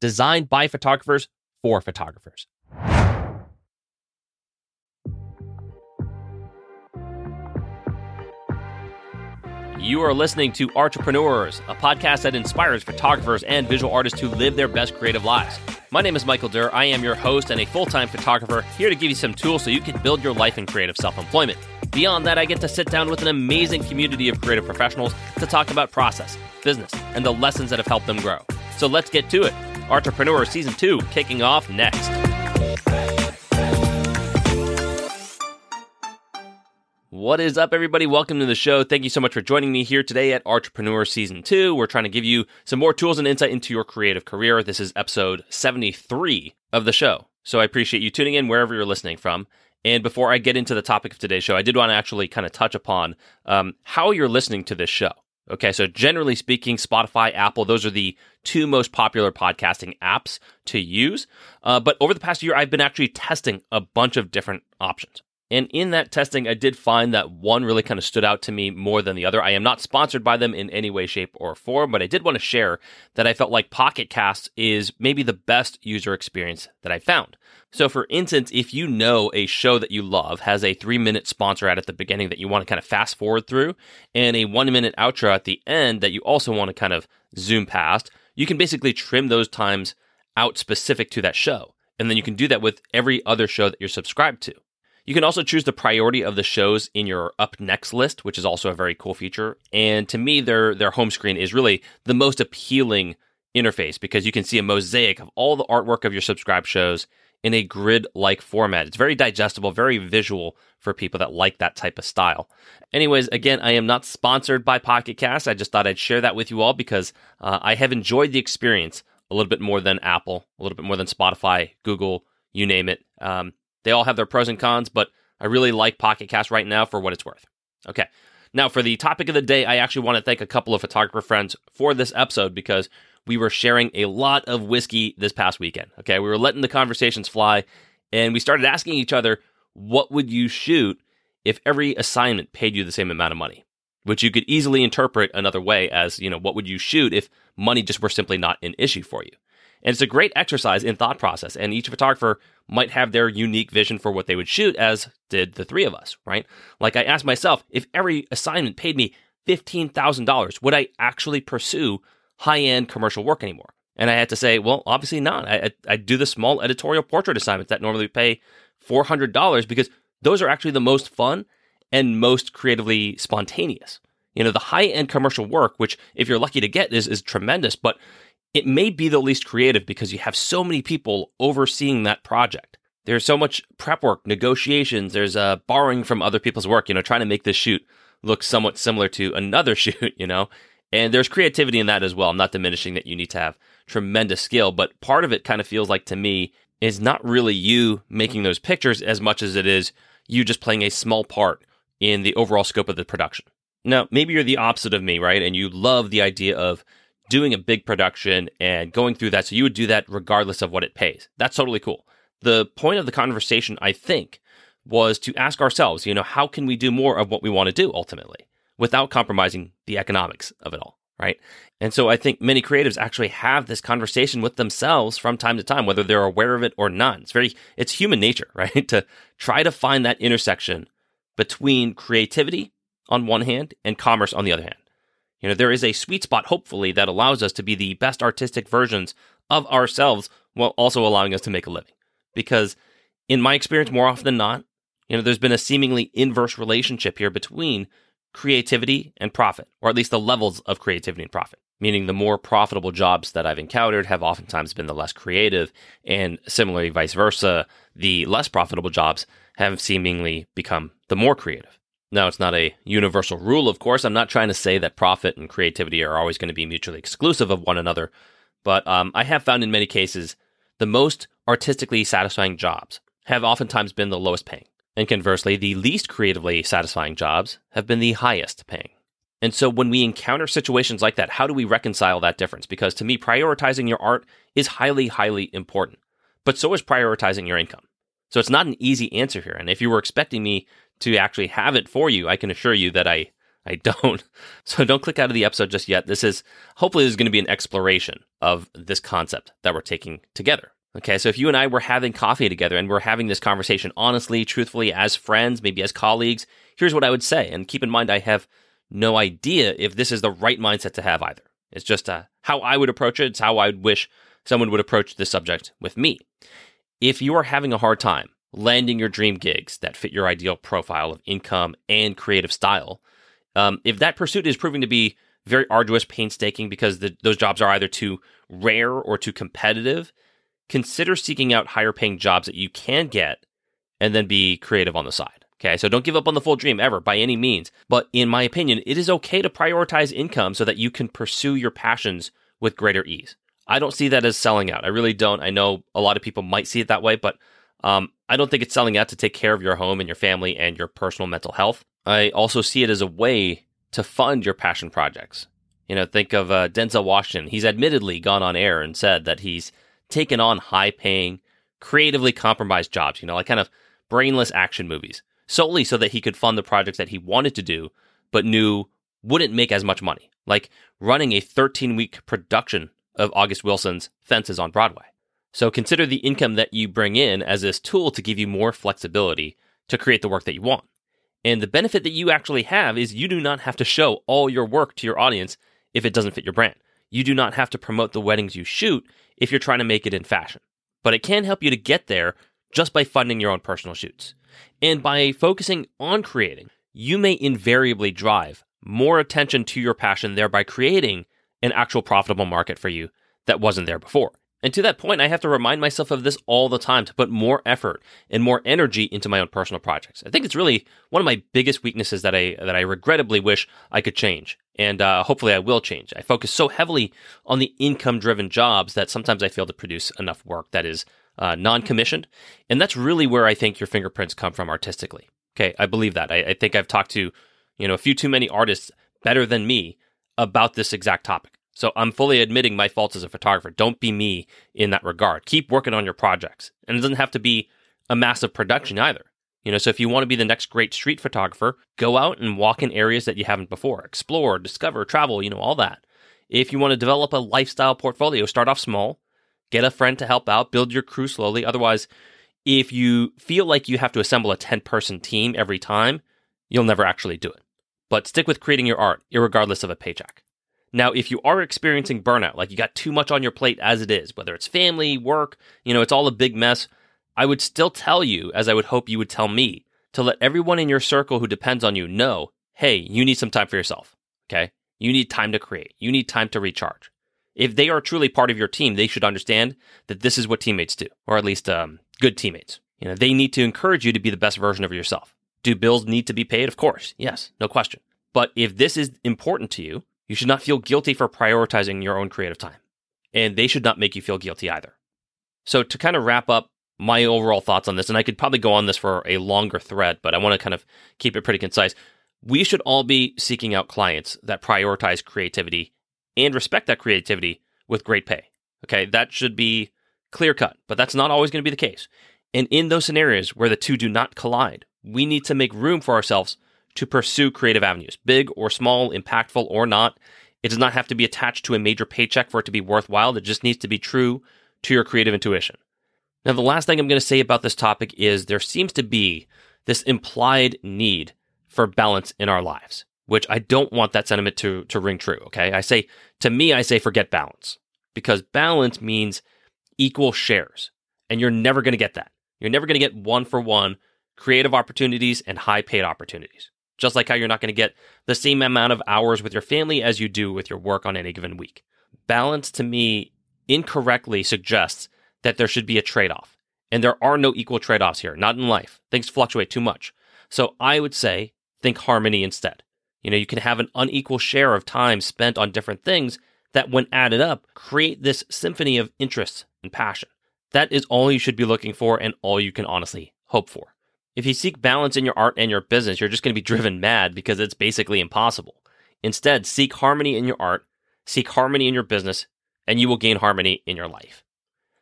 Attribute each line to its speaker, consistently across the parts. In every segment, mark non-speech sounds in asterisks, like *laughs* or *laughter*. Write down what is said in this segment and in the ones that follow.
Speaker 1: designed by photographers for photographers. You are listening to Entrepreneurs, a podcast that inspires photographers and visual artists to live their best creative lives. My name is Michael Durr. I am your host and a full time photographer, here to give you some tools so you can build your life in creative self employment. Beyond that, I get to sit down with an amazing community of creative professionals to talk about process, business, and the lessons that have helped them grow. So let's get to it. Entrepreneur Season 2 kicking off next. What is up, everybody? Welcome to the show. Thank you so much for joining me here today at Entrepreneur Season 2. We're trying to give you some more tools and insight into your creative career. This is episode 73 of the show. So I appreciate you tuning in wherever you're listening from. And before I get into the topic of today's show, I did want to actually kind of touch upon um, how you're listening to this show. Okay, so generally speaking, Spotify, Apple, those are the two most popular podcasting apps to use. Uh, but over the past year, I've been actually testing a bunch of different options. And in that testing, I did find that one really kind of stood out to me more than the other. I am not sponsored by them in any way, shape, or form, but I did want to share that I felt like Pocket Cast is maybe the best user experience that I found. So, for instance, if you know a show that you love has a three minute sponsor ad at the beginning that you want to kind of fast forward through, and a one minute outro at the end that you also want to kind of zoom past, you can basically trim those times out specific to that show. And then you can do that with every other show that you're subscribed to. You can also choose the priority of the shows in your up next list, which is also a very cool feature. And to me, their their home screen is really the most appealing interface because you can see a mosaic of all the artwork of your subscribed shows in a grid like format. It's very digestible, very visual for people that like that type of style. Anyways, again, I am not sponsored by Pocket Cast. I just thought I'd share that with you all because uh, I have enjoyed the experience a little bit more than Apple, a little bit more than Spotify, Google, you name it. Um, they all have their pros and cons, but I really like Pocket Cast right now for what it's worth. Okay. Now, for the topic of the day, I actually want to thank a couple of photographer friends for this episode because we were sharing a lot of whiskey this past weekend. Okay. We were letting the conversations fly and we started asking each other, what would you shoot if every assignment paid you the same amount of money? Which you could easily interpret another way as, you know, what would you shoot if money just were simply not an issue for you? And it's a great exercise in thought process. And each photographer might have their unique vision for what they would shoot, as did the three of us, right? Like I asked myself, if every assignment paid me $15,000, would I actually pursue high end commercial work anymore? And I had to say, well, obviously not. I, I, do the small editorial portrait assignments that normally pay $400 because those are actually the most fun and most creatively spontaneous. You know, the high end commercial work, which if you're lucky to get is, is tremendous, but it may be the least creative because you have so many people overseeing that project. There's so much prep work, negotiations, there's uh, borrowing from other people's work, you know, trying to make this shoot look somewhat similar to another *laughs* shoot, you know. And there's creativity in that as well. I'm not diminishing that you need to have tremendous skill, but part of it kind of feels like to me is not really you making those pictures as much as it is you just playing a small part in the overall scope of the production. Now, maybe you're the opposite of me, right? And you love the idea of doing a big production and going through that. So you would do that regardless of what it pays. That's totally cool. The point of the conversation, I think, was to ask ourselves, you know, how can we do more of what we want to do ultimately without compromising the economics of it all, right? And so I think many creatives actually have this conversation with themselves from time to time, whether they're aware of it or not. It's very, it's human nature, *laughs* right? to try to find that intersection between creativity on one hand and commerce on the other hand. You know, there is a sweet spot, hopefully, that allows us to be the best artistic versions of ourselves while also allowing us to make a living. Because in my experience, more often than not, you know, there's been a seemingly inverse relationship here between creativity and profit, or at least the levels of creativity and profit. Meaning, the more profitable jobs that I've encountered have oftentimes been the less creative, and similarly, vice versa, the less profitable jobs have seemingly become the more creative. Now, it's not a universal rule, of course. I'm not trying to say that profit and creativity are always going to be mutually exclusive of one another, but um, I have found in many cases the most artistically satisfying jobs have oftentimes been the lowest paying. And conversely, the least creatively satisfying jobs have been the highest paying. And so when we encounter situations like that, how do we reconcile that difference? Because to me, prioritizing your art is highly, highly important, but so is prioritizing your income. So it's not an easy answer here. And if you were expecting me to actually have it for you, I can assure you that I, I don't. *laughs* So don't click out of the episode just yet. This is hopefully this is going to be an exploration of this concept that we're taking together. Okay, so if you and I were having coffee together and we're having this conversation honestly, truthfully, as friends, maybe as colleagues, here's what I would say. And keep in mind, I have no idea if this is the right mindset to have either. It's just uh, how I would approach it. It's how I would wish someone would approach this subject with me. If you are having a hard time landing your dream gigs that fit your ideal profile of income and creative style, um, if that pursuit is proving to be very arduous, painstaking because the, those jobs are either too rare or too competitive, consider seeking out higher paying jobs that you can get and then be creative on the side. Okay, so don't give up on the full dream ever by any means. But in my opinion, it is okay to prioritize income so that you can pursue your passions with greater ease. I don't see that as selling out. I really don't. I know a lot of people might see it that way, but um, I don't think it's selling out to take care of your home and your family and your personal mental health. I also see it as a way to fund your passion projects. You know, think of uh, Denzel Washington. He's admittedly gone on air and said that he's taken on high paying, creatively compromised jobs, you know, like kind of brainless action movies, solely so that he could fund the projects that he wanted to do, but knew wouldn't make as much money, like running a 13 week production of August Wilson's Fences on Broadway. So consider the income that you bring in as this tool to give you more flexibility to create the work that you want. And the benefit that you actually have is you do not have to show all your work to your audience if it doesn't fit your brand. You do not have to promote the weddings you shoot if you're trying to make it in fashion. But it can help you to get there just by funding your own personal shoots. And by focusing on creating, you may invariably drive more attention to your passion, thereby creating an actual profitable market for you that wasn't there before. And to that point, I have to remind myself of this all the time to put more effort and more energy into my own personal projects. I think it's really one of my biggest weaknesses that I that I regrettably wish I could change, and uh, hopefully I will change. I focus so heavily on the income-driven jobs that sometimes I fail to produce enough work that is uh, non-commissioned, and that's really where I think your fingerprints come from artistically. Okay, I believe that. I, I think I've talked to you know a few too many artists better than me about this exact topic. So I'm fully admitting my faults as a photographer. Don't be me in that regard. Keep working on your projects. And it doesn't have to be a massive production either. You know, so if you want to be the next great street photographer, go out and walk in areas that you haven't before. Explore, discover, travel, you know, all that. If you want to develop a lifestyle portfolio, start off small, get a friend to help out, build your crew slowly. Otherwise, if you feel like you have to assemble a 10 person team every time, you'll never actually do it. But stick with creating your art, regardless of a paycheck. Now, if you are experiencing burnout, like you got too much on your plate as it is, whether it's family, work, you know, it's all a big mess, I would still tell you, as I would hope you would tell me, to let everyone in your circle who depends on you know hey, you need some time for yourself. Okay. You need time to create, you need time to recharge. If they are truly part of your team, they should understand that this is what teammates do, or at least um, good teammates. You know, they need to encourage you to be the best version of yourself. Do bills need to be paid? Of course. Yes, no question. But if this is important to you, you should not feel guilty for prioritizing your own creative time. And they should not make you feel guilty either. So, to kind of wrap up my overall thoughts on this, and I could probably go on this for a longer thread, but I want to kind of keep it pretty concise. We should all be seeking out clients that prioritize creativity and respect that creativity with great pay. Okay, that should be clear cut, but that's not always going to be the case. And in those scenarios where the two do not collide, we need to make room for ourselves to pursue creative avenues, big or small, impactful or not. It does not have to be attached to a major paycheck for it to be worthwhile. It just needs to be true to your creative intuition. Now, the last thing I'm going to say about this topic is there seems to be this implied need for balance in our lives, which I don't want that sentiment to, to ring true. Okay. I say, to me, I say forget balance because balance means equal shares. And you're never going to get that. You're never going to get one for one creative opportunities and high paid opportunities. Just like how you're not going to get the same amount of hours with your family as you do with your work on any given week. Balance to me incorrectly suggests that there should be a trade off. And there are no equal trade offs here, not in life. Things fluctuate too much. So I would say think harmony instead. You know, you can have an unequal share of time spent on different things that, when added up, create this symphony of interests and passion. That is all you should be looking for and all you can honestly hope for. If you seek balance in your art and your business, you're just going to be driven mad because it's basically impossible. Instead, seek harmony in your art, seek harmony in your business, and you will gain harmony in your life.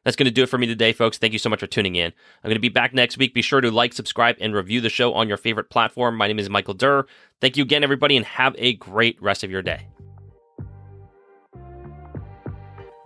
Speaker 1: That's going to do it for me today, folks. Thank you so much for tuning in. I'm going to be back next week. Be sure to like, subscribe, and review the show on your favorite platform. My name is Michael Durr. Thank you again, everybody, and have a great rest of your day.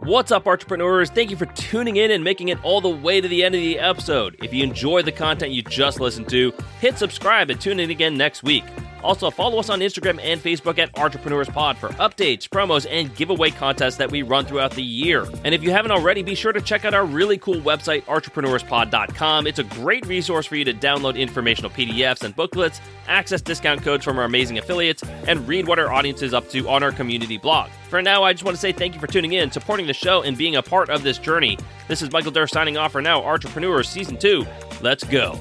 Speaker 1: What's up, entrepreneurs? Thank you for tuning in and making it all the way to the end of the episode. If you enjoy the content you just listened to, hit subscribe and tune in again next week. Also, follow us on Instagram and Facebook at Entrepreneurs Pod for updates, promos, and giveaway contests that we run throughout the year. And if you haven't already, be sure to check out our really cool website, entrepreneurspod.com. It's a great resource for you to download informational PDFs and booklets, access discount codes from our amazing affiliates, and read what our audience is up to on our community blog. For now, I just want to say thank you for tuning in, supporting the show, and being a part of this journey. This is Michael Durr signing off for now, Entrepreneurs Season 2. Let's go.